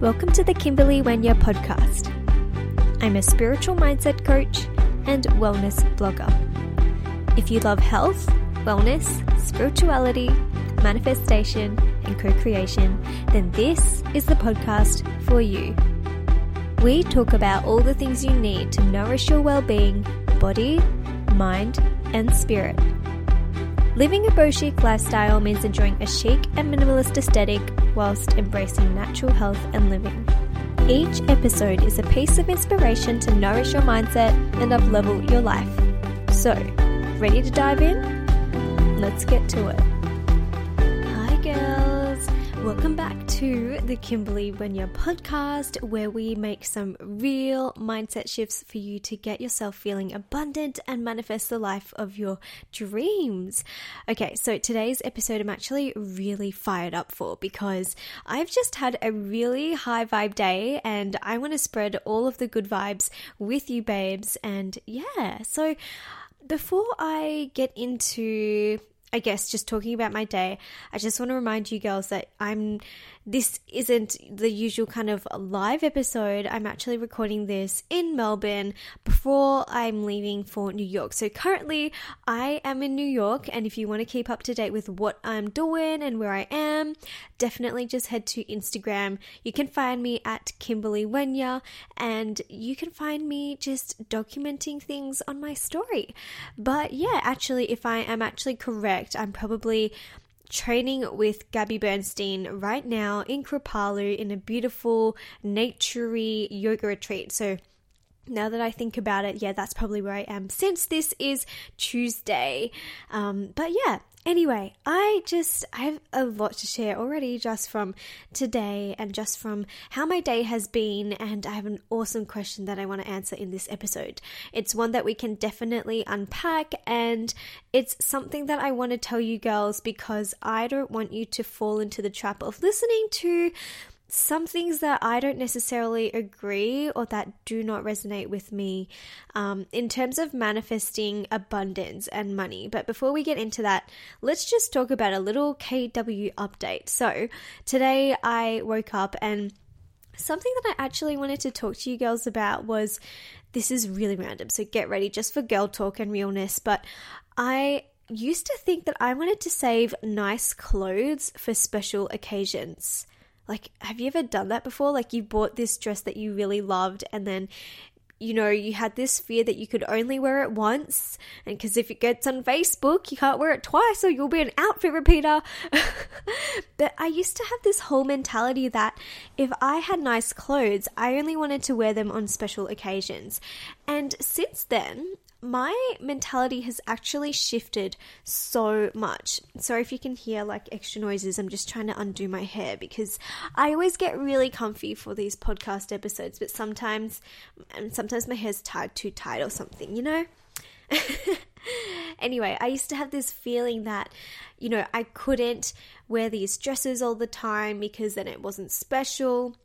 Welcome to the Kimberley Wenya podcast. I'm a spiritual mindset coach and wellness blogger. If you love health, wellness, spirituality, manifestation, and co creation, then this is the podcast for you. We talk about all the things you need to nourish your well being, body, mind, and spirit. Living a beau chic lifestyle means enjoying a chic and minimalist aesthetic whilst embracing natural health and living. Each episode is a piece of inspiration to nourish your mindset and uplevel your life. So, ready to dive in? Let's get to it. Hi, girls. Welcome back to the Kimberley Wenya podcast, where we make some real mindset shifts for you to get yourself feeling abundant and manifest the life of your dreams. Okay, so today's episode I'm actually really fired up for because I've just had a really high vibe day and I want to spread all of the good vibes with you, babes. And yeah, so before I get into I guess just talking about my day, I just want to remind you girls that I'm this isn't the usual kind of live episode. I'm actually recording this in Melbourne before I'm leaving for New York. So currently I am in New York and if you want to keep up to date with what I'm doing and where I am, definitely just head to Instagram. You can find me at Kimberley Wenya and you can find me just documenting things on my story. But yeah, actually if I am actually correct, I'm probably training with Gabby Bernstein right now in Kripalu in a beautiful, naturey yoga retreat. So now that I think about it, yeah, that's probably where I am since this is Tuesday. Um, but yeah, Anyway, I just I have a lot to share already just from today and just from how my day has been and I have an awesome question that I want to answer in this episode. It's one that we can definitely unpack and it's something that I want to tell you girls because I don't want you to fall into the trap of listening to some things that I don't necessarily agree or that do not resonate with me um, in terms of manifesting abundance and money. But before we get into that, let's just talk about a little KW update. So today I woke up and something that I actually wanted to talk to you girls about was this is really random, so get ready just for girl talk and realness. But I used to think that I wanted to save nice clothes for special occasions. Like, have you ever done that before? Like, you bought this dress that you really loved, and then, you know, you had this fear that you could only wear it once. And because if it gets on Facebook, you can't wear it twice, or you'll be an outfit repeater. but I used to have this whole mentality that if I had nice clothes, I only wanted to wear them on special occasions. And since then, my mentality has actually shifted so much. Sorry if you can hear like extra noises. I'm just trying to undo my hair because I always get really comfy for these podcast episodes, but sometimes and sometimes my hair's tied too tight or something, you know? anyway, I used to have this feeling that, you know, I couldn't wear these dresses all the time because then it wasn't special.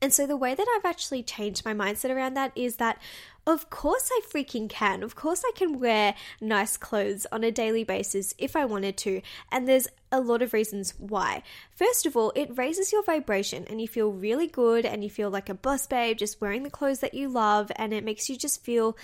And so the way that I've actually changed my mindset around that is that of course I freaking can. Of course I can wear nice clothes on a daily basis if I wanted to. And there's a lot of reasons why. First of all, it raises your vibration and you feel really good and you feel like a boss babe just wearing the clothes that you love and it makes you just feel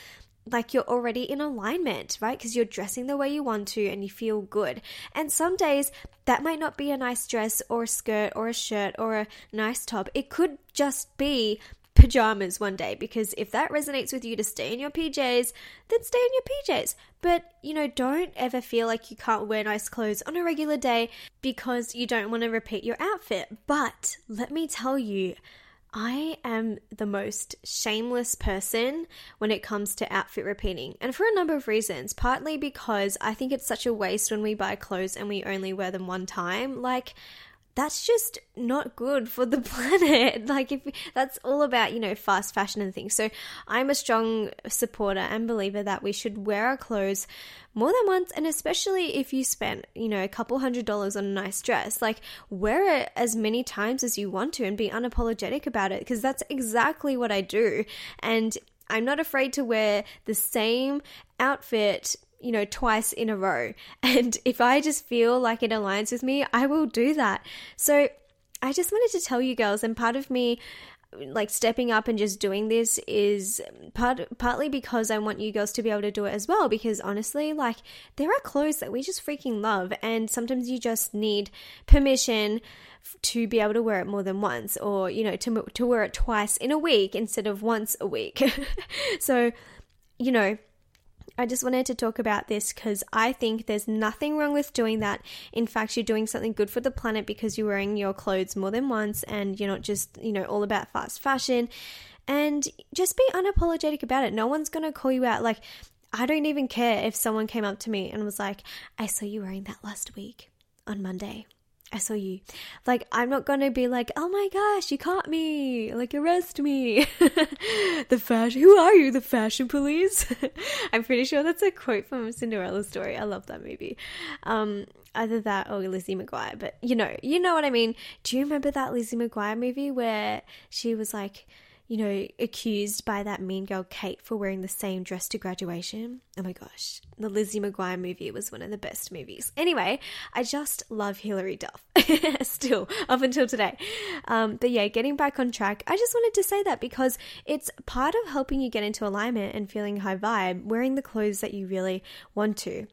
like you're already in alignment, right? Because you're dressing the way you want to and you feel good. And some days that might not be a nice dress or a skirt or a shirt or a nice top. It could just be pajamas one day because if that resonates with you to stay in your PJs, then stay in your PJs. But, you know, don't ever feel like you can't wear nice clothes on a regular day because you don't want to repeat your outfit. But let me tell you, I am the most shameless person when it comes to outfit repeating, and for a number of reasons. Partly because I think it's such a waste when we buy clothes and we only wear them one time. Like, that's just not good for the planet. Like if that's all about, you know, fast fashion and things. So I'm a strong supporter and believer that we should wear our clothes more than once and especially if you spent, you know, a couple hundred dollars on a nice dress, like wear it as many times as you want to and be unapologetic about it because that's exactly what I do. And I'm not afraid to wear the same outfit you know, twice in a row. And if I just feel like it aligns with me, I will do that. So I just wanted to tell you girls, and part of me like stepping up and just doing this is part partly because I want you girls to be able to do it as well because honestly like there are clothes that we just freaking love and sometimes you just need permission to be able to wear it more than once or you know to to wear it twice in a week instead of once a week. so, you know, I just wanted to talk about this because I think there's nothing wrong with doing that. In fact, you're doing something good for the planet because you're wearing your clothes more than once and you're not just, you know, all about fast fashion. And just be unapologetic about it. No one's going to call you out. Like, I don't even care if someone came up to me and was like, I saw you wearing that last week on Monday. I saw you. Like, I'm not gonna be like, oh my gosh, you caught me. Like, arrest me. the fashion, who are you? The fashion police? I'm pretty sure that's a quote from Cinderella story. I love that movie. Um, either that or Lizzie McGuire, but you know, you know what I mean. Do you remember that Lizzie McGuire movie where she was like, you know, accused by that mean girl Kate for wearing the same dress to graduation. Oh my gosh, the Lizzie McGuire movie was one of the best movies. Anyway, I just love Hilary Duff still up until today. Um, but yeah, getting back on track, I just wanted to say that because it's part of helping you get into alignment and feeling high vibe, wearing the clothes that you really want to.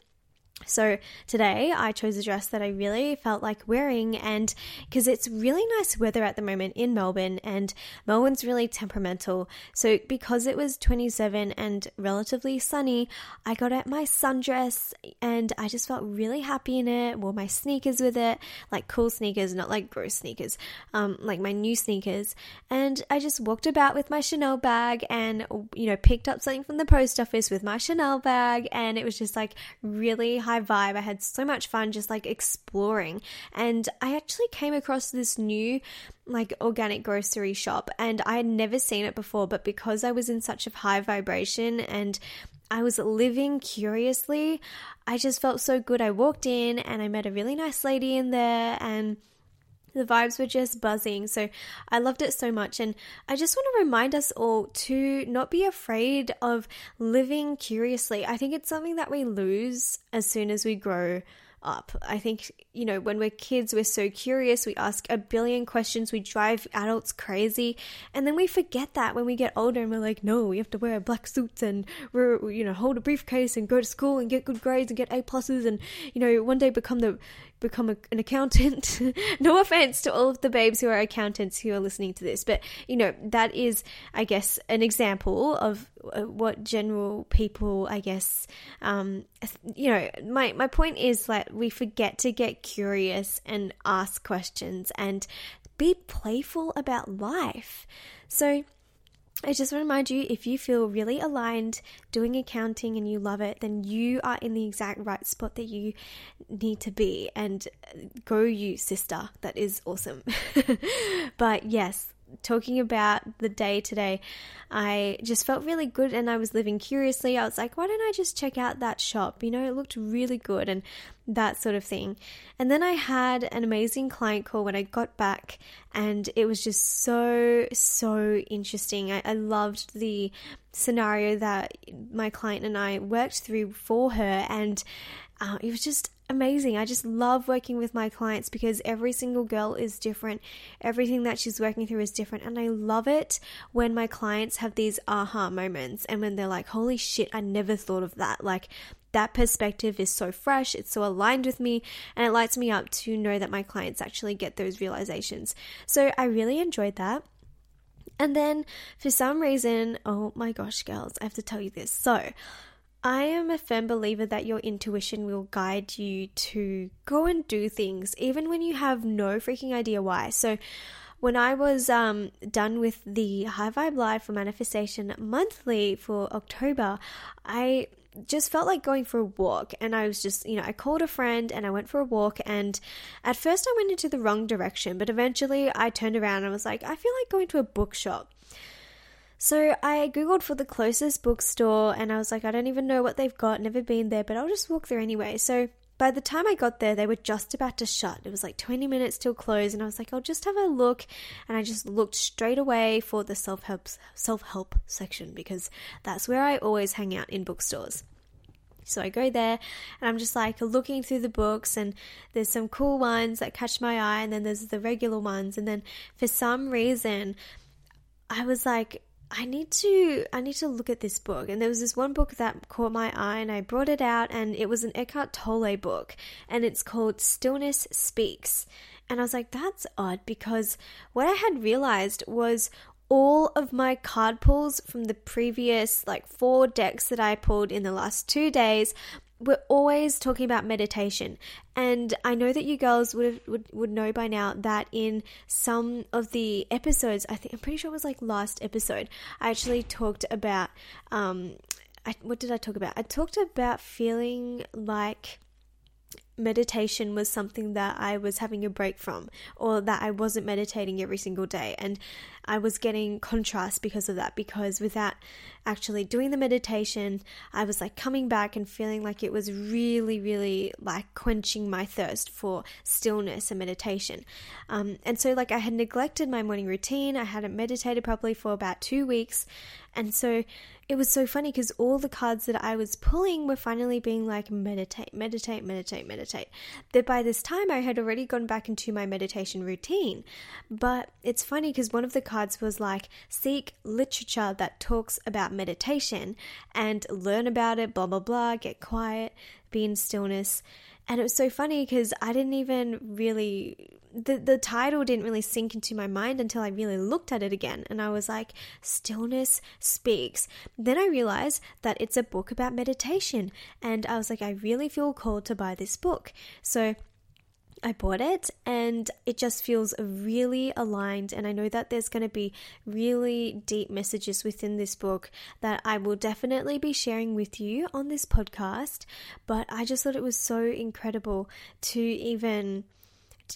So today I chose a dress that I really felt like wearing and because it's really nice weather at the moment in Melbourne and Melbourne's really temperamental. So because it was 27 and relatively sunny, I got out my sundress and I just felt really happy in it. Wore my sneakers with it, like cool sneakers, not like gross sneakers, um, like my new sneakers. And I just walked about with my Chanel bag and you know picked up something from the post office with my Chanel bag and it was just like really high vibe. I had so much fun just like exploring. And I actually came across this new like organic grocery shop and I had never seen it before, but because I was in such a high vibration and I was living curiously, I just felt so good. I walked in and I met a really nice lady in there and the vibes were just buzzing. So I loved it so much. And I just want to remind us all to not be afraid of living curiously. I think it's something that we lose as soon as we grow up. I think, you know, when we're kids, we're so curious, we ask a billion questions, we drive adults crazy, and then we forget that when we get older and we're like, no, we have to wear black suits and we're, you know, hold a briefcase and go to school and get good grades and get A pluses and, you know, one day become the become a, an accountant. no offense to all of the babes who are accountants who are listening to this, but you know, that is, I guess, an example of uh, what general people, I guess, um, you know, my, my point is that we forget to get curious and ask questions and be playful about life. So, I just want to remind you if you feel really aligned doing accounting and you love it, then you are in the exact right spot that you need to be. And go, you sister. That is awesome. but yes, talking about the day today, I just felt really good and I was living curiously. I was like, why don't I just check out that shop? You know, it looked really good and that sort of thing. And then I had an amazing client call when I got back, and it was just so, so interesting. I, I loved the scenario that my client and I worked through for her, and uh, it was just amazing. I just love working with my clients because every single girl is different. Everything that she's working through is different. And I love it when my clients have these aha moments and when they're like, holy shit, I never thought of that. Like, that perspective is so fresh, it's so aligned with me, and it lights me up to know that my clients actually get those realizations. So I really enjoyed that. And then for some reason, oh my gosh, girls, I have to tell you this. So, I am a firm believer that your intuition will guide you to go and do things, even when you have no freaking idea why. So, when I was um, done with the High Vibe Live for Manifestation monthly for October, I just felt like going for a walk and I was just, you know, I called a friend and I went for a walk and at first I went into the wrong direction, but eventually I turned around and was like, I feel like going to a bookshop. So I googled for the closest bookstore and I was like, I don't even know what they've got, never been there, but I'll just walk there anyway. So by the time I got there, they were just about to shut. It was like 20 minutes till close, and I was like, I'll just have a look. And I just looked straight away for the self help self help section because that's where I always hang out in bookstores. So I go there and I'm just like looking through the books, and there's some cool ones that catch my eye, and then there's the regular ones. And then for some reason, I was like, I need to I need to look at this book. And there was this one book that caught my eye and I brought it out and it was an Eckhart Tolle book and it's called Stillness Speaks. And I was like, that's odd because what I had realized was all of my card pulls from the previous like four decks that I pulled in the last two days we're always talking about meditation. And i know that you girls would, have, would would know by now that in some of the episodes i think i'm pretty sure it was like last episode i actually talked about um I, what did i talk about? I talked about feeling like meditation was something that I was having a break from, or that I wasn't meditating every single day. And I was getting contrast because of that, because without actually doing the meditation, I was like coming back and feeling like it was really, really like quenching my thirst for stillness and meditation. Um, and so, like, I had neglected my morning routine, I hadn't meditated properly for about two weeks. And so it was so funny because all the cards that I was pulling were finally being like meditate, meditate, meditate, meditate. That by this time I had already gone back into my meditation routine. But it's funny because one of the cards was like seek literature that talks about meditation and learn about it, blah, blah, blah, get quiet, be in stillness. And it was so funny because I didn't even really the the title didn't really sink into my mind until I really looked at it again. And I was like stillness speaks. Then I realized that it's a book about meditation. And I was like I really feel called to buy this book. So I bought it and it just feels really aligned. And I know that there's going to be really deep messages within this book that I will definitely be sharing with you on this podcast. But I just thought it was so incredible to even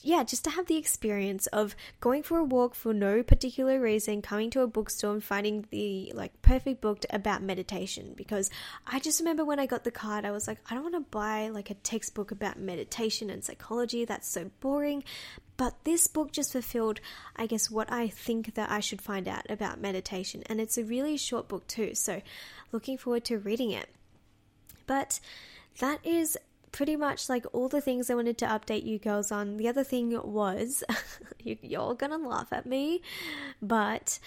yeah, just to have the experience of going for a walk for no particular reason, coming to a bookstore and finding the like perfect book about meditation. Because I just remember when I got the card, I was like, I don't want to buy like a textbook about meditation and psychology. That's so boring. But this book just fulfilled, I guess, what I think that I should find out about meditation. And it's a really short book too. So looking forward to reading it. But that is pretty much like all the things I wanted to update you girls on. The other thing was, you, you're gonna laugh at me, but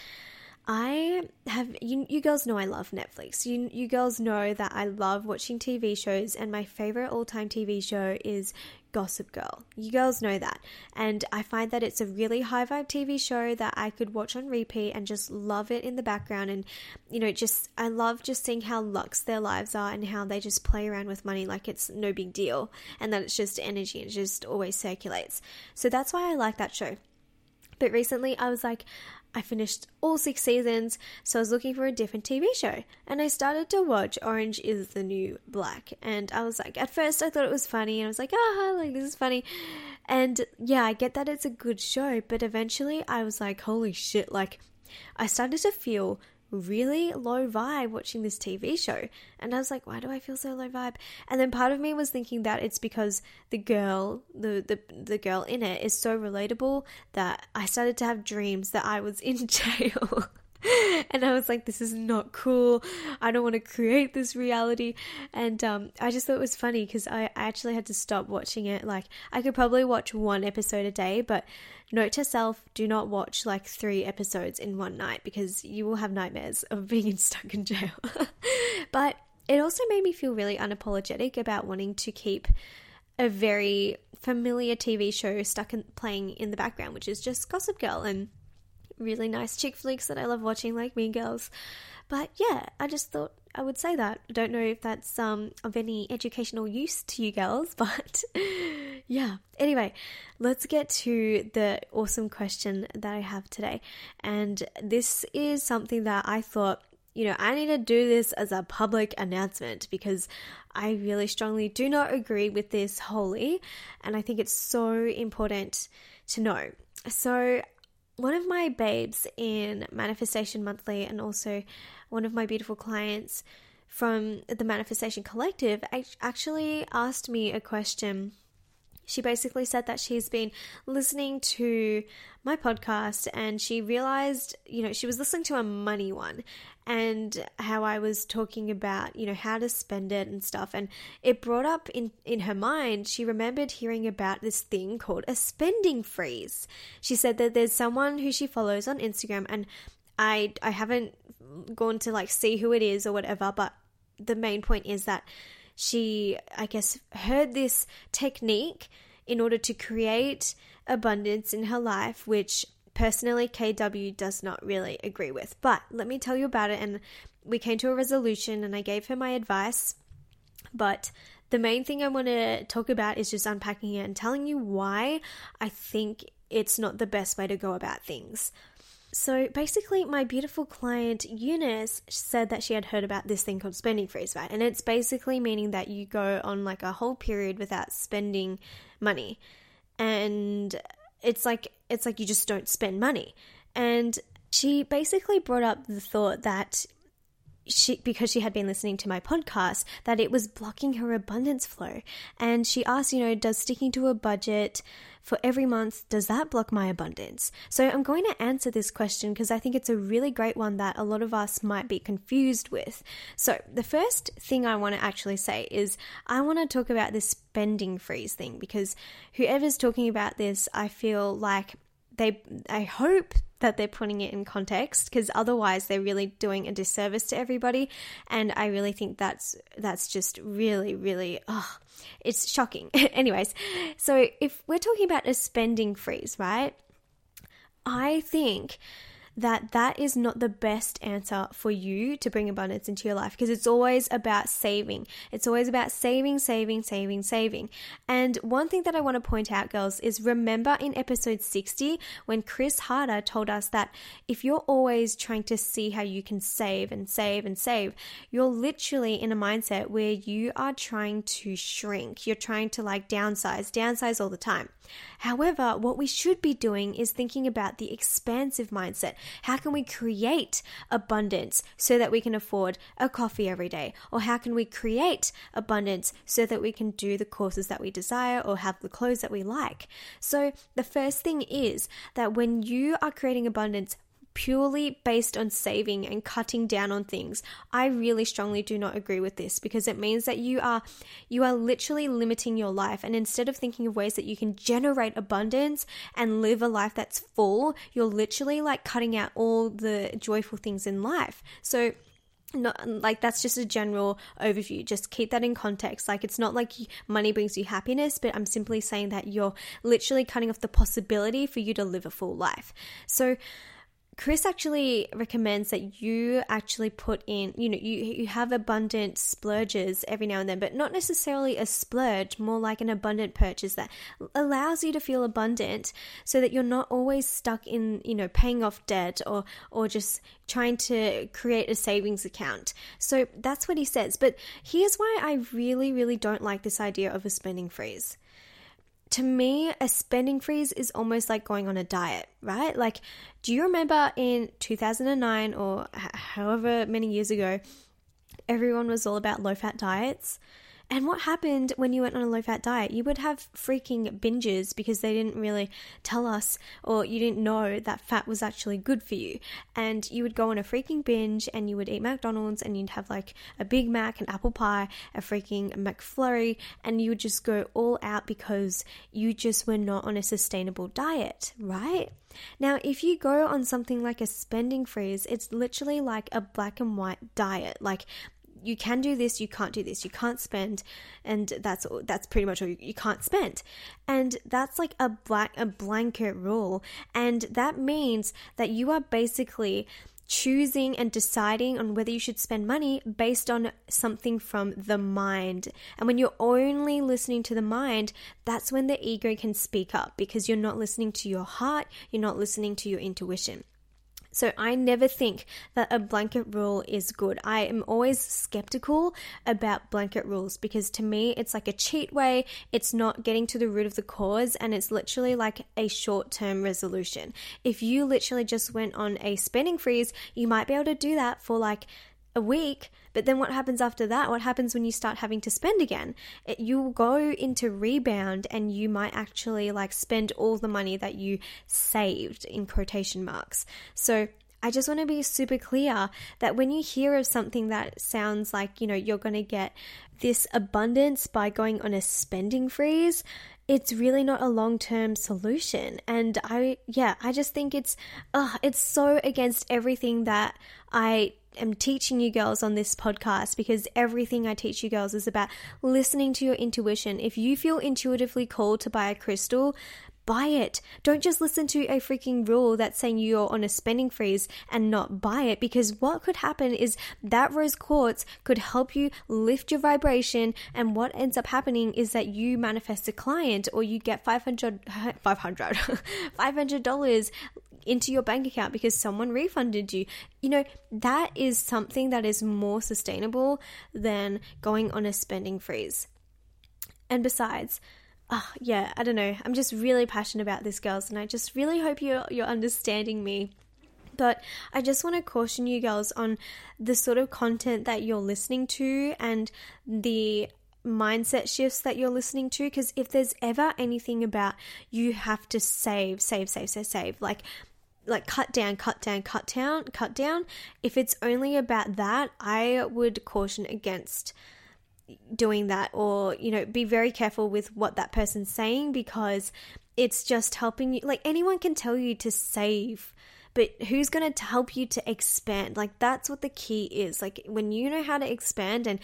I have you, you girls know I love Netflix. You you girls know that I love watching TV shows and my favorite all-time TV show is Gossip Girl. You girls know that. And I find that it's a really high vibe TV show that I could watch on repeat and just love it in the background. And, you know, just, I love just seeing how luxe their lives are and how they just play around with money like it's no big deal and that it's just energy and it just always circulates. So that's why I like that show. But recently I was like, I finished all six seasons, so I was looking for a different TV show. And I started to watch Orange is the New Black. And I was like, at first I thought it was funny, and I was like, ah, like this is funny. And yeah, I get that it's a good show, but eventually I was like, holy shit, like I started to feel really low vibe watching this TV show. And I was like, why do I feel so low vibe? And then part of me was thinking that it's because the girl, the the, the girl in it is so relatable that I started to have dreams that I was in jail. and I was like, this is not cool. I don't want to create this reality. And um, I just thought it was funny because I, actually had to stop watching it. Like, I could probably watch one episode a day, but note to self do not watch like three episodes in one night because you will have nightmares of being stuck in jail. but it also made me feel really unapologetic about wanting to keep a very familiar TV show stuck in playing in the background, which is just Gossip Girl. And really nice chick flicks that I love watching, like Mean Girls. But yeah, I just thought I would say that. I don't know if that's um, of any educational use to you girls, but yeah. Anyway, let's get to the awesome question that I have today. And this is something that I thought, you know, I need to do this as a public announcement because I really strongly do not agree with this wholly. And I think it's so important to know. So, one of my babes in Manifestation Monthly and also one of my beautiful clients from the Manifestation Collective actually asked me a question she basically said that she's been listening to my podcast and she realized, you know, she was listening to a money one and how I was talking about, you know, how to spend it and stuff. And it brought up in, in her mind, she remembered hearing about this thing called a spending freeze. She said that there's someone who she follows on Instagram and I I haven't gone to like see who it is or whatever, but the main point is that she, I guess, heard this technique in order to create abundance in her life, which personally KW does not really agree with. But let me tell you about it. And we came to a resolution, and I gave her my advice. But the main thing I want to talk about is just unpacking it and telling you why I think it's not the best way to go about things. So basically, my beautiful client Eunice said that she had heard about this thing called spending freeze, right? And it's basically meaning that you go on like a whole period without spending money. And it's like it's like you just don't spend money. And she basically brought up the thought that she because she had been listening to my podcast that it was blocking her abundance flow. And she asked you know does sticking to a budget for every month does that block my abundance? So i'm going to answer this question because i think it's a really great one that a lot of us might be confused with. So the first thing i want to actually say is i want to talk about this spending freeze thing because whoever's talking about this i feel like they I hope that they're putting it in context because otherwise they're really doing a disservice to everybody and I really think that's that's just really really oh, it's shocking. Anyways, so if we're talking about a spending freeze, right? I think that that is not the best answer for you to bring abundance into your life because it's always about saving. It's always about saving, saving, saving, saving. And one thing that I want to point out, girls, is remember in episode 60 when Chris Harder told us that if you're always trying to see how you can save and save and save, you're literally in a mindset where you are trying to shrink. You're trying to like downsize, downsize all the time. However, what we should be doing is thinking about the expansive mindset. How can we create abundance so that we can afford a coffee every day? Or how can we create abundance so that we can do the courses that we desire or have the clothes that we like? So, the first thing is that when you are creating abundance, purely based on saving and cutting down on things. I really strongly do not agree with this because it means that you are you are literally limiting your life. And instead of thinking of ways that you can generate abundance and live a life that's full you're literally like cutting out all the joyful things in life. So not like that's just a general overview. Just keep that in context. Like it's not like money brings you happiness but i'm simply saying that you're literally cutting off the possibility for you to live a full life. So Chris actually recommends that you actually put in, you know, you, you have abundant splurges every now and then, but not necessarily a splurge, more like an abundant purchase that allows you to feel abundant so that you're not always stuck in, you know, paying off debt or, or just trying to create a savings account. So that's what he says. But here's why I really, really don't like this idea of a spending freeze to me, a spending freeze is almost like going on a diet, right? Like, do you remember in 2009 or however many years ago, everyone was all about low fat diets? And what happened when you went on a low fat diet? You would have freaking binges because they didn't really tell us or you didn't know that fat was actually good for you. And you would go on a freaking binge and you would eat McDonald's and you'd have like a Big Mac, an apple pie, a freaking McFlurry, and you would just go all out because you just were not on a sustainable diet, right? Now, if you go on something like a spending freeze, it's literally like a black and white diet. Like you can do this, you can't do this, you can't spend, and that's that's pretty much all you, you can't spend, and that's like a black a blanket rule, and that means that you are basically choosing and deciding on whether you should spend money based on something from the mind. And when you're only listening to the mind, that's when the ego can speak up because you're not listening to your heart, you're not listening to your intuition. So I never think that a blanket rule is good. I am always skeptical about blanket rules because to me it's like a cheat way, it's not getting to the root of the cause, and it's literally like a short term resolution. If you literally just went on a spending freeze, you might be able to do that for like a week, but then what happens after that? What happens when you start having to spend again? It, you'll go into rebound and you might actually like spend all the money that you saved in quotation marks. So I just want to be super clear that when you hear of something that sounds like, you know, you're going to get this abundance by going on a spending freeze, it's really not a long-term solution. And I yeah, I just think it's uh, it's so against everything that I am teaching you girls on this podcast because everything I teach you girls is about listening to your intuition. If you feel intuitively called to buy a crystal, buy it. Don't just listen to a freaking rule that's saying you're on a spending freeze and not buy it because what could happen is that rose quartz could help you lift your vibration and what ends up happening is that you manifest a client or you get 500 500 $500 into your bank account because someone refunded you. You know, that is something that is more sustainable than going on a spending freeze. And besides, oh, yeah, I don't know. I'm just really passionate about this, girls, and I just really hope you're you're understanding me. But I just want to caution you girls on the sort of content that you're listening to and the mindset shifts that you're listening to because if there's ever anything about you have to save save save save save like like cut down cut down cut down cut down. If it's only about that i would caution against doing that or you know be very careful with what that person's saying because it's just helping you like anyone can tell you to save but who's going to help you to expand? Like that's what the key is. Like when you know how to expand and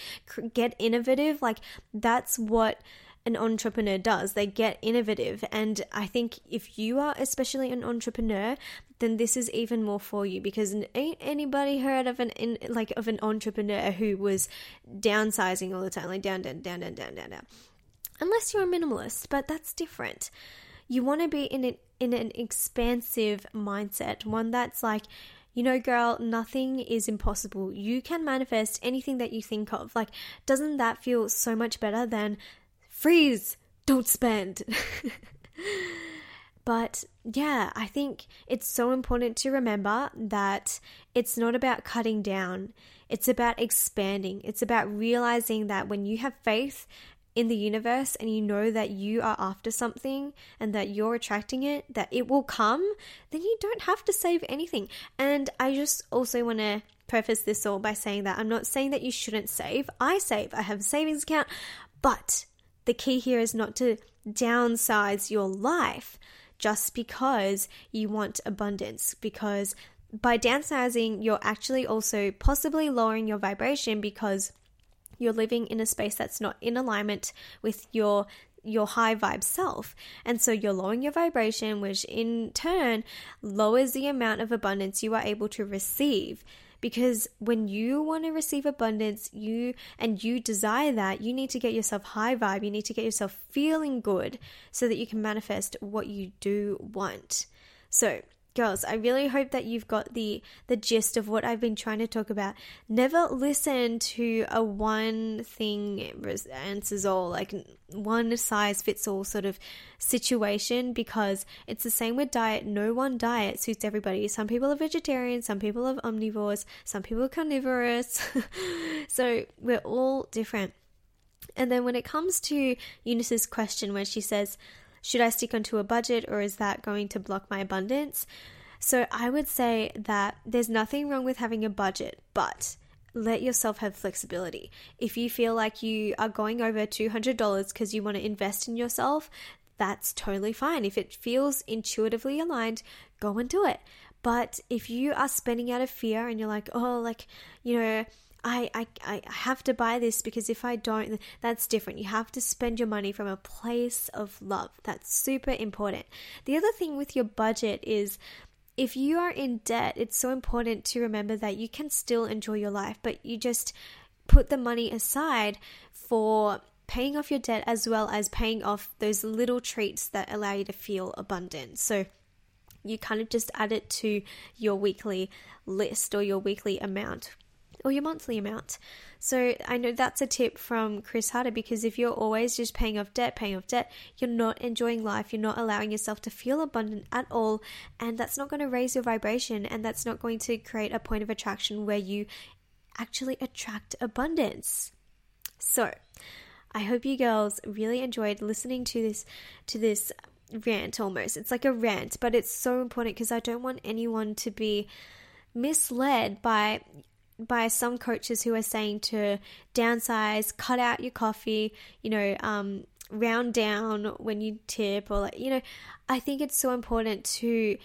get innovative like that's what an entrepreneur does. They get innovative. And I think if you are especially an entrepreneur, then this is even more for you because ain't anybody heard of an in, like of an entrepreneur who was downsizing all the time, like down, down, down, down, down, down, down. Unless you're a minimalist, but that's different. You want to be in an in an expansive mindset, one that's like you know, girl, nothing is impossible. You can manifest anything that you think of. Like, doesn't that feel so much better than freeze, don't spend. but yeah, I think it's so important to remember that it's not about cutting down, it's about expanding. It's about realizing that when you have faith in the universe and you know that you are after something and that you're attracting it, that it will come, then you don't have to save anything. And I just also want to preface this all by saying that I'm not saying that you shouldn't save. I save, I have a savings account, but the key here is not to downsize your life just because you want abundance, because by downsizing, you're actually also possibly lowering your vibration because you're living in a space that's not in alignment with your your high vibe self. And so you're lowering your vibration, which in turn lowers the amount of abundance you are able to receive because when you want to receive abundance you and you desire that you need to get yourself high vibe. You need to get yourself feeling good so that you can manifest what you do want. So girls i really hope that you've got the the gist of what i've been trying to talk about. Never listen to a one thing answers all like one size fits all sort of situation because it's the same with diet. No one diet suits everybody. Some people are vegetarian some people are omnivores some people are carnivorous. So we're all different. And then when it comes to eunice's question where she says should I stick onto a budget or is that going to block my abundance? So I would say that there's nothing wrong with having a budget, but let yourself have flexibility. If you feel like you are going over $200 because you want to invest in yourself, that's totally fine. If it feels intuitively aligned, go and do it. But if you are spending out of fear and you're like, oh, like, you know, I, I, I have to buy this because if I don't, that's different. You have to spend your money from a place of love. That's super important. The other thing with your budget is if you are in debt, it's so important to remember that you can still enjoy your life, but you just put the money aside for paying off your debt as well as paying off those little treats that allow you to feel abundant. So, you kind of just add it to your weekly list or your weekly amount or your monthly amount. So I know that's a tip from Chris Harder because if you're always just paying off debt, paying off debt, you're not enjoying life, you're not allowing yourself to feel abundant at all, and that's not going to raise your vibration and that's not going to create a point of attraction where you actually attract abundance. So, I hope you girls really enjoyed listening to this to this rant almost. It's like a rant, but it's so important because I don't want anyone to be misled by by some coaches who are saying to downsize, cut out your coffee, you know, um, round down when you tip, or like, you know, I think it's so important to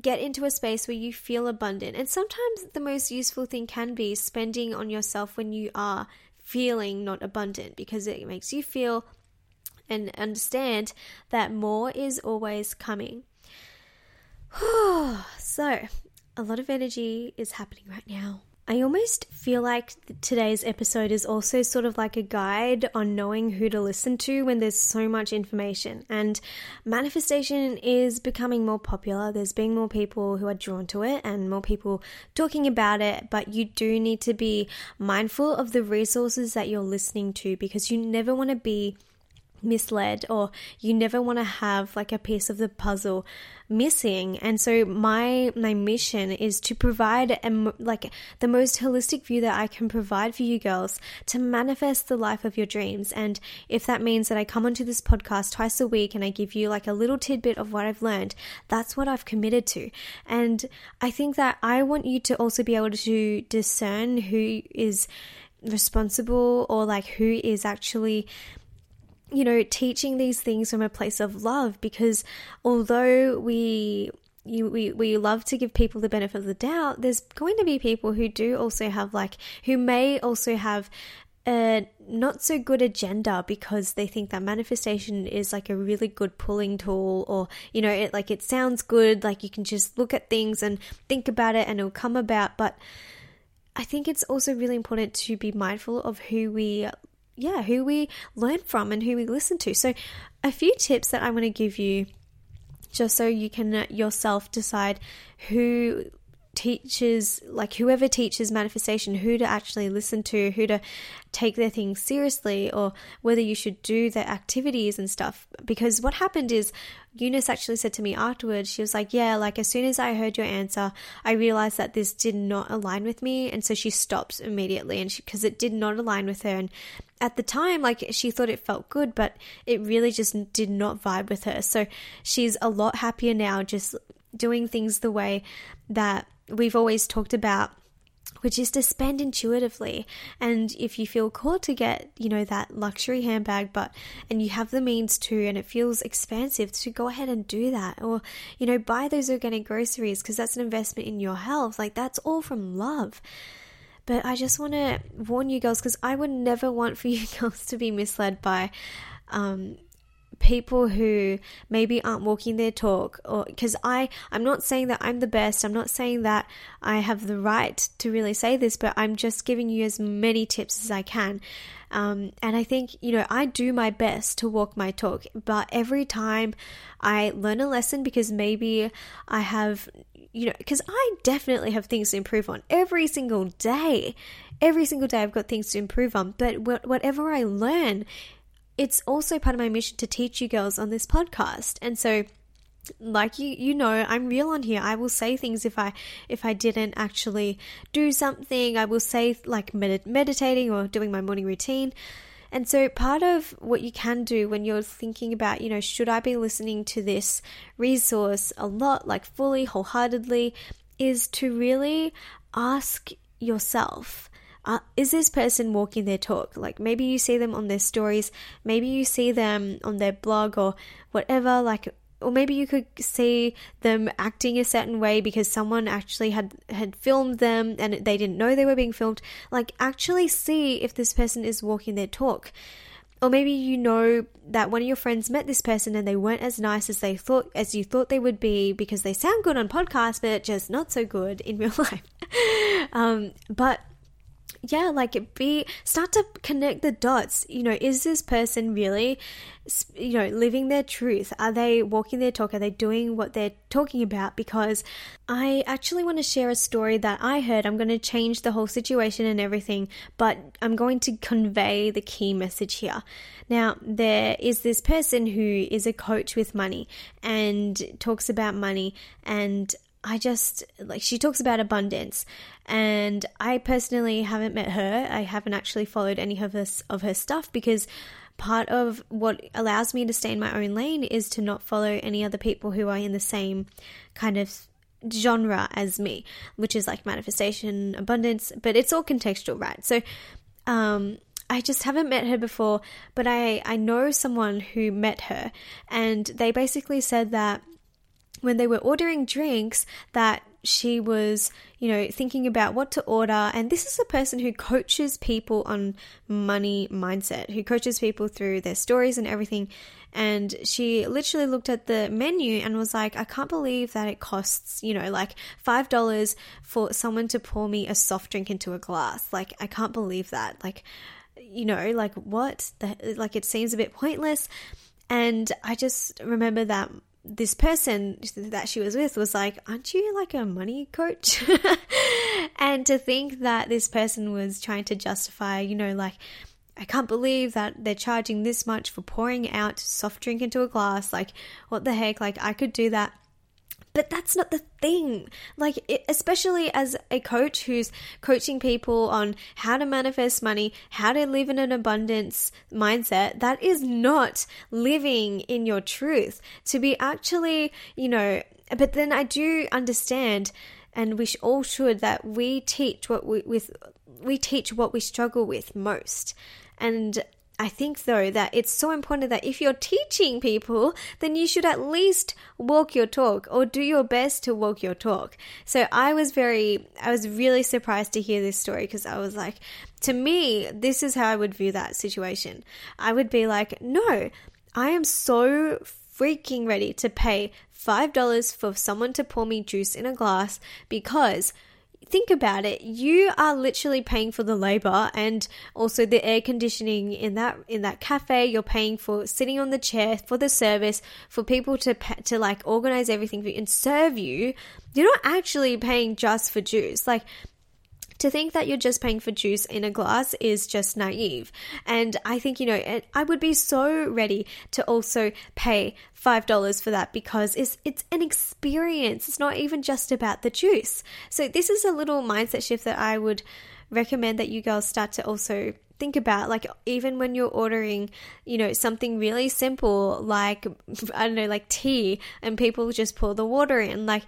get into a space where you feel abundant. And sometimes the most useful thing can be spending on yourself when you are feeling not abundant because it makes you feel and understand that more is always coming. so, a lot of energy is happening right now. I almost feel like today's episode is also sort of like a guide on knowing who to listen to when there's so much information. And manifestation is becoming more popular. There's being more people who are drawn to it and more people talking about it. But you do need to be mindful of the resources that you're listening to because you never want to be misled or you never want to have like a piece of the puzzle missing. And so my my mission is to provide a, like the most holistic view that I can provide for you girls to manifest the life of your dreams. And if that means that I come onto this podcast twice a week and I give you like a little tidbit of what I've learned that's what I've committed to. And I think that I want you to also be able to discern who is responsible or like who is actually you know, teaching these things from a place of love because although we you, we, we love to give people the benefit of the doubt, there's going to be people who do also have, like, who may also have a not so good agenda because they think that manifestation is like a really good pulling tool or you know it like it sounds good like you can just look at things and think about it and it'll come about. But i think it's also really important to be mindful of who we yeah, who we learn from and who we listen to. So, a few tips that I want to give you just so you can uh, yourself decide who teaches like whoever teaches manifestation who to actually listen to who to take their things seriously or whether you should do their activities and stuff. Because what happened is Eunice actually said to me afterwards she was like yeah like as soon as I heard your answer I realized that this did not align with me. And so she stopped immediately and because it did not align with her. And at the time like she thought it felt good but it really just did not vibe with her. So she's a lot happier now just doing things the way that we've always talked about which is to spend intuitively. And if you feel called to get you know that luxury handbag but and you have the means to and it feels expansive to go ahead and do that. Or you know buy those organic groceries because that's an investment in your health. Like that's all from love. But I just want to warn you girls because I would never want for you girls to be misled by um, people who maybe aren't walking their talk or because I I'm not saying that I'm the best. I'm not saying that I have the right to really say this but I'm just giving you as many tips as I can. Um, and I think you know I do my best to walk my talk but every time I learn a lesson because maybe I have you know because I definitely have things to improve on every single day. Every single day I've got things to improve on but whatever I learn it's also part of my mission to teach you girls on this podcast. And so like you you know i'm real on here. I will say things if i if i didn't actually do something. I will say like med- meditating or doing my morning routine. And so part of what you can do when you're thinking about you know should i be listening to this resource a lot like fully wholeheartedly is to really ask yourself uh, is this person walking their talk? Like maybe you see them on their stories, maybe you see them on their blog or whatever, like or maybe you could see them acting a certain way because someone actually had had filmed them and they didn't know they were being filmed. Like actually see if this person is walking their talk. Or maybe you know that one of your friends met this person and they weren't as nice as they thought as you thought they would be because they sound good on podcasts but just not so good in real life. Um, but yeah, like be start to connect the dots. You know, is this person really, you know, living their truth? Are they walking their talk? Are they doing what they're talking about? Because I actually want to share a story that I heard. I'm going to change the whole situation and everything, but I'm going to convey the key message here. Now, there is this person who is a coach with money and talks about money and I just like she talks about abundance, and I personally haven't met her. I haven't actually followed any of her of her stuff because part of what allows me to stay in my own lane is to not follow any other people who are in the same kind of genre as me, which is like manifestation, abundance, but it's all contextual, right? So, um, I just haven't met her before, but I, I know someone who met her, and they basically said that when they were ordering drinks, that she was, you know, thinking about what to order. And this is a person who coaches people on money mindset, who coaches people through their stories and everything. And she literally looked at the menu and was like, I can't believe that it costs, you know, like $5 for someone to pour me a soft drink into a glass. Like, I can't believe that. Like, you know, like what? The, like, it seems a bit pointless. And I just remember that this person that she was with was like, Aren't you like a money coach? and to think that this person was trying to justify, you know, like, I can't believe that they're charging this much for pouring out soft drink into a glass. Like, what the heck? Like, I could do that but that's not the thing. Like, it, especially as a coach who's coaching people on how to manifest money, how to live in an abundance mindset, that is not living in your truth. To be actually, you know, but then I do understand, and we all should, that we teach what we with we teach what we struggle with most. And I think though that it's so important that if you're teaching people, then you should at least walk your talk or do your best to walk your talk. So I was very, I was really surprised to hear this story because I was like, to me, this is how I would view that situation. I would be like, no, I am so freaking ready to pay $5 for someone to pour me juice in a glass because think about it you are literally paying for the labor and also the air conditioning in that in that cafe. You're paying for sitting on the chair for the service for people to to like organize everything for you and serve you. You're not actually paying just for juice. Like to think that you're just paying for juice in a glass is just naive. And I think, you know, I would be so ready to also pay $5 for that because it's, it's an experience. It's not even just about the juice. So, this is a little mindset shift that I would recommend that you girls start to also think about like even when you're ordering you know something really simple like i don't know like tea and people just pour the water in like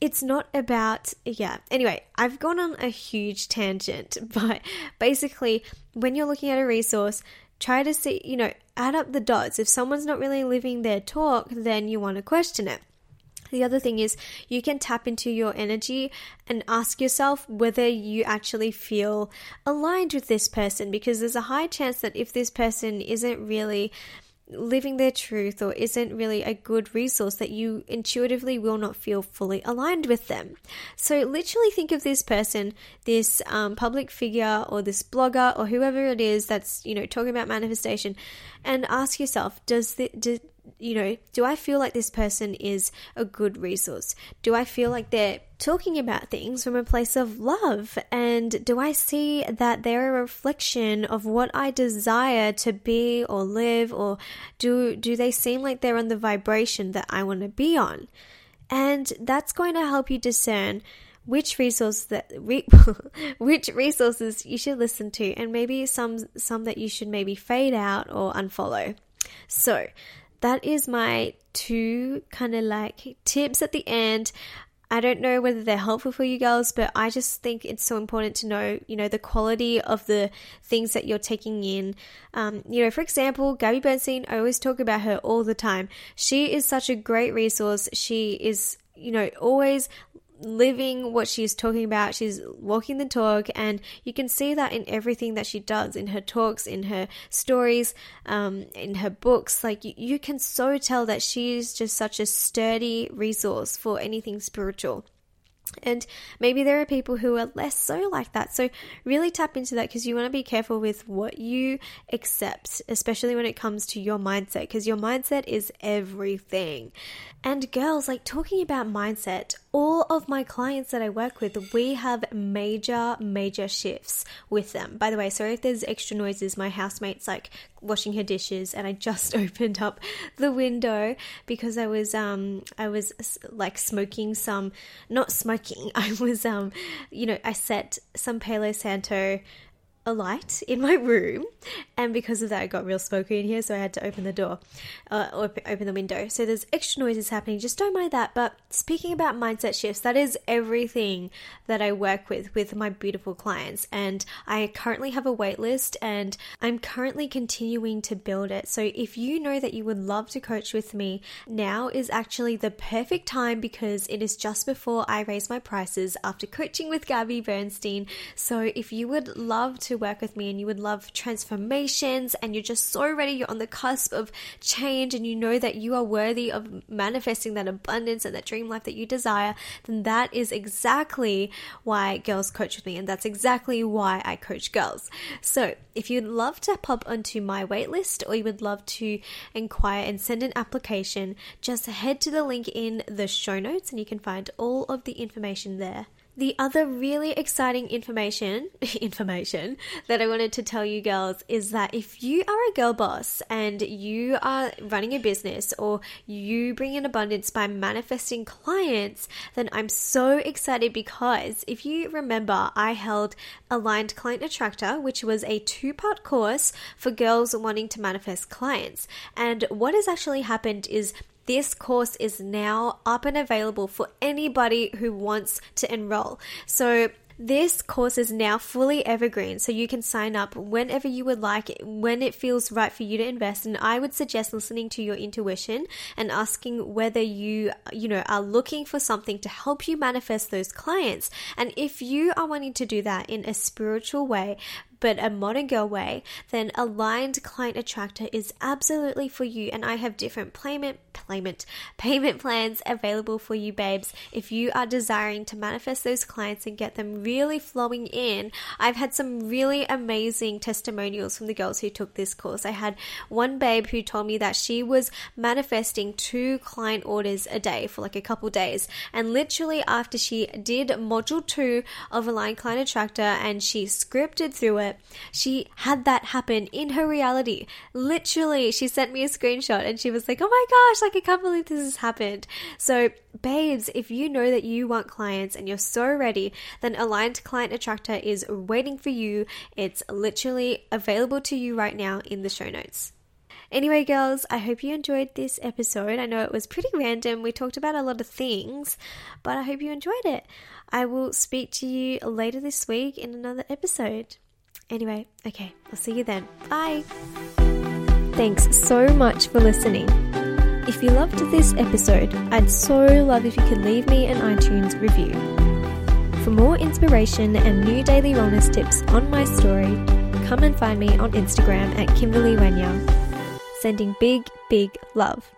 it's not about, yeah. Anyway, I've gone on a huge tangent, but basically, when you're looking at a resource, try to see, you know, add up the dots. If someone's not really living their talk, then you want to question it. The other thing is you can tap into your energy and ask yourself whether you actually feel aligned with this person because there's a high chance that if this person isn't really living their truth or isn't really a good resource that you intuitively will not feel fully aligned with them. So, literally think of this person, this um, public figure or this blogger or whoever it is that's, you know, talking about manifestation and ask yourself, does the, do, you know, do I feel like this person is a good resource? Do I feel like they're talking about things from a place of love? And do I see that they're a reflection of what I desire to be or live? Or do, do they seem like they're on the vibration that I want to be on? And that's going to help you discern which resource that re- which resources you should listen to and maybe some some that you should maybe fade out or unfollow. So, that is my two kind of like tips at the end. I don't know whether they're helpful for you girls, but I just think it's so important to know, you know, the quality of the things that you're taking in. Um, you know, for example, Gabby Bernstein, I always talk about her all the time. She is such a great resource. She is, you know, always living what she's talking about. She's walking the talk, and you can see that in everything that she does in her talks, in her stories, um, in her books. Like, you, you can so tell that she's just such a sturdy resource for anything spiritual. And maybe there are people who are less so like that. So, really tap into that because you want to be careful with what you accept, especially when it comes to your mindset, because your mindset is everything. And, girls, like talking about mindset, all of my clients that I work with, we have major, major shifts with them. By the way, sorry if there's extra noises. My housemate's like washing her dishes, and I just opened up the window because I was um I was like smoking some, not smoking. I was um you know I set some Palo Santo a light in my room, and because of that, it got real smoky in here, so I had to open the door uh, or open the window. So there's extra noises happening. Just don't mind that. But speaking about mindset shifts, that is everything that I work with with my beautiful clients, and I currently have a wait list, and I'm currently continuing to build it. So if you know that you would love to coach with me, now is actually the perfect time because it is just before I raise my prices after coaching with Gabby Bernstein. So if you would love to work with me and you would love transformations and you're just so ready, you're on the cusp of change and you know that you are worthy of manifesting that abundance and that dream life that you desire, then that is exactly why girls coach with me and that's exactly why I coach girls. So, if you'd love to pop onto my waitlist or you would love to inquire and send an application, just head to the link in the show notes and you can find all of the information there. The other really exciting information information that I wanted to tell you girls is that if you are a girl boss and you are running a business or you bring in abundance by manifesting clients, then I'm so excited because if you remember, I held Aligned Client Attractor, which was a two-part course for girls wanting to manifest clients. And what has actually happened is this course is now up and available for anybody who wants to enroll. So this course is now fully evergreen, so you can sign up whenever you would like, when it feels right for you to invest. And I would suggest listening to your intuition and asking whether you, you know, are looking for something to help you manifest those clients. And if you are wanting to do that in a spiritual way, but a modern girl way, then aligned client attractor is absolutely for you. And I have different payment payment payment plans available for you, babes. If you are desiring to manifest those clients and get them really flowing in, I've had some really amazing testimonials from the girls who took this course. I had one babe who told me that she was manifesting two client orders a day for like a couple days, and literally after she did module two of aligned client attractor and she scripted through it she had that happen in her reality. Literally, she sent me a screenshot and she was like, oh my gosh, like I can't believe this has happened. So, babes, if you know that you want clients and you're so ready, then Aligned Client Attractor is waiting for you. It's literally available to you right now in the show notes. Anyway, girls, I hope you enjoyed this episode. I know it was pretty random. We talked about a lot of things, but I hope you enjoyed it. I will speak to you later this week in another episode. Anyway, okay, I'll see you then. Bye. Thanks so much for listening. If you loved this episode, I'd so love if you could leave me an iTunes review. For more inspiration and new daily wellness tips on my story, come and find me on Instagram at Kimberley Wenya. Sending big, big love.